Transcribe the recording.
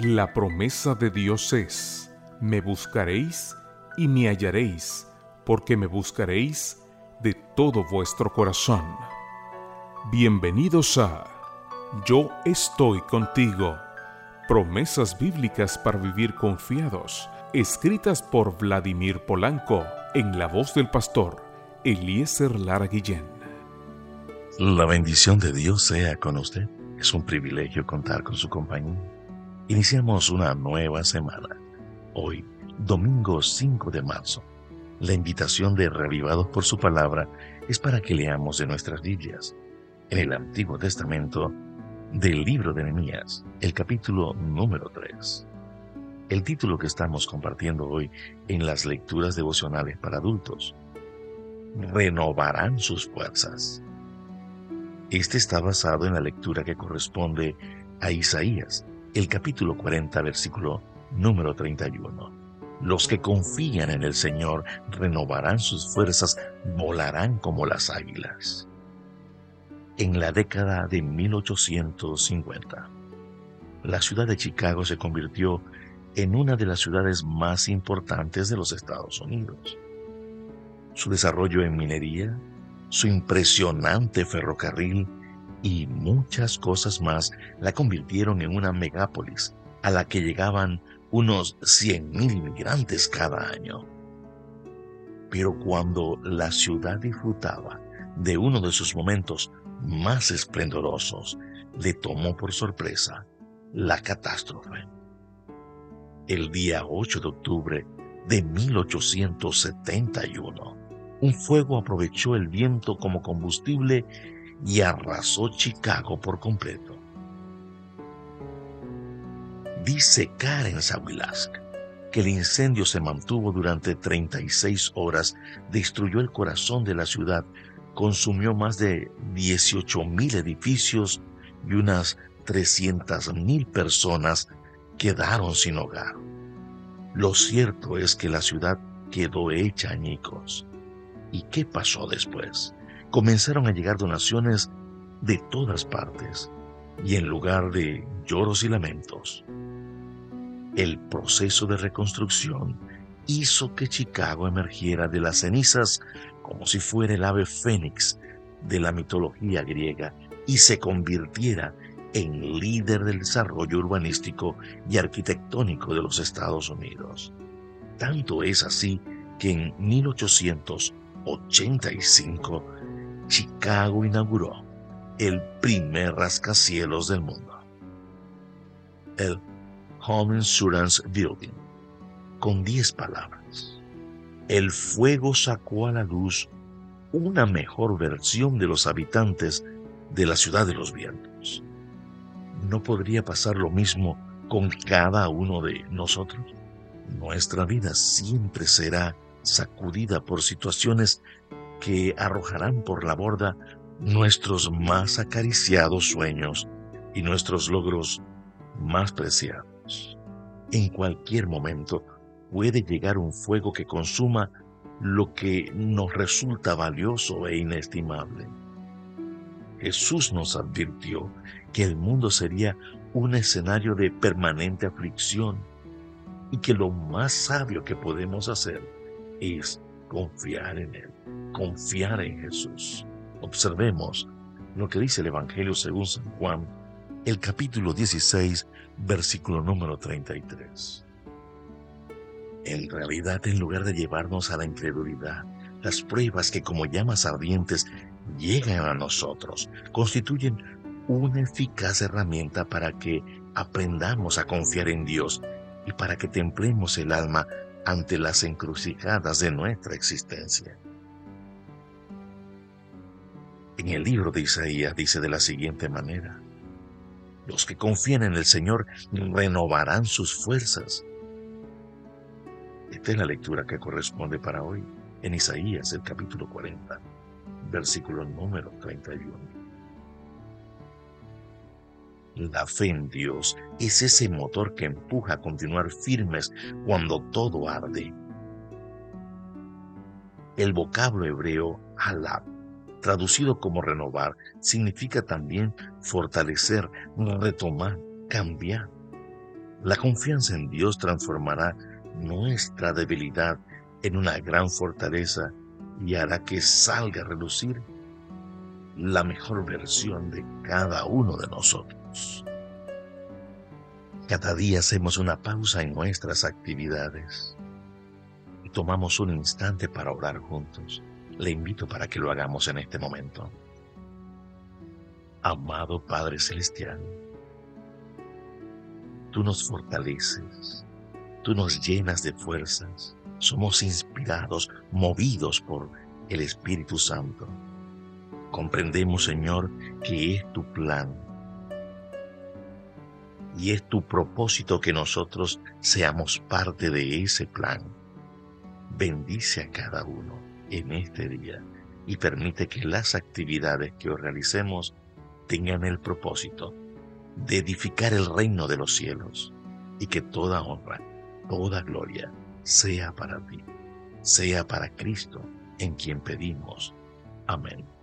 La promesa de Dios es, me buscaréis y me hallaréis, porque me buscaréis de todo vuestro corazón. Bienvenidos a Yo estoy contigo. Promesas bíblicas para vivir confiados, escritas por Vladimir Polanco, en la voz del pastor Eliezer Lara Guillén. La bendición de Dios sea con usted. Es un privilegio contar con su compañía. Iniciamos una nueva semana. Hoy, domingo 5 de marzo. La invitación de Revivados por su palabra es para que leamos de nuestras Biblias. En el Antiguo Testamento, del libro de Nehemías, el capítulo número 3. El título que estamos compartiendo hoy en las lecturas devocionales para adultos. Renovarán sus fuerzas. Este está basado en la lectura que corresponde a Isaías, el capítulo 40, versículo número 31. Los que confían en el Señor renovarán sus fuerzas, volarán como las águilas. En la década de 1850, la ciudad de Chicago se convirtió en una de las ciudades más importantes de los Estados Unidos. Su desarrollo en minería, su impresionante ferrocarril y muchas cosas más la convirtieron en una megápolis a la que llegaban unos 100.000 inmigrantes cada año. Pero cuando la ciudad disfrutaba de uno de sus momentos más esplendorosos, le tomó por sorpresa la catástrofe. El día 8 de octubre de 1871, un fuego aprovechó el viento como combustible y arrasó Chicago por completo. Dice Karen Sawilask que el incendio se mantuvo durante 36 horas, destruyó el corazón de la ciudad, consumió más de 18 mil edificios y unas 300 mil personas quedaron sin hogar. Lo cierto es que la ciudad quedó hecha añicos. ¿Y qué pasó después? Comenzaron a llegar donaciones de todas partes y en lugar de lloros y lamentos, el proceso de reconstrucción hizo que Chicago emergiera de las cenizas como si fuera el ave fénix de la mitología griega y se convirtiera en líder del desarrollo urbanístico y arquitectónico de los Estados Unidos. Tanto es así que en 1885 Chicago inauguró el primer rascacielos del mundo, el Home Insurance Building, con 10 palabras. El fuego sacó a la luz una mejor versión de los habitantes de la ciudad de los vientos. ¿No podría pasar lo mismo con cada uno de nosotros? Nuestra vida siempre será sacudida por situaciones que arrojarán por la borda nuestros más acariciados sueños y nuestros logros más preciados. En cualquier momento puede llegar un fuego que consuma lo que nos resulta valioso e inestimable. Jesús nos advirtió que el mundo sería un escenario de permanente aflicción y que lo más sabio que podemos hacer es confiar en Él, confiar en Jesús. Observemos lo que dice el Evangelio según San Juan, el capítulo 16, versículo número 33. En realidad, en lugar de llevarnos a la incredulidad, las pruebas que como llamas ardientes llegan a nosotros constituyen una eficaz herramienta para que aprendamos a confiar en Dios y para que templemos el alma ante las encrucijadas de nuestra existencia. En el libro de Isaías dice de la siguiente manera, los que confían en el Señor renovarán sus fuerzas. Esta es la lectura que corresponde para hoy en Isaías, el capítulo 40, versículo número 31. La fe en Dios es ese motor que empuja a continuar firmes cuando todo arde. El vocablo hebreo alab, traducido como renovar, significa también fortalecer, retomar, cambiar. La confianza en Dios transformará nuestra debilidad en una gran fortaleza y hará que salga a relucir la mejor versión de cada uno de nosotros. Cada día hacemos una pausa en nuestras actividades y tomamos un instante para orar juntos. Le invito para que lo hagamos en este momento. Amado Padre Celestial, tú nos fortaleces, tú nos llenas de fuerzas, somos inspirados, movidos por el Espíritu Santo. Comprendemos, Señor, que es tu plan y es tu propósito que nosotros seamos parte de ese plan. Bendice a cada uno en este día y permite que las actividades que os realicemos tengan el propósito de edificar el reino de los cielos y que toda honra, toda gloria sea para ti, sea para Cristo en quien pedimos. Amén.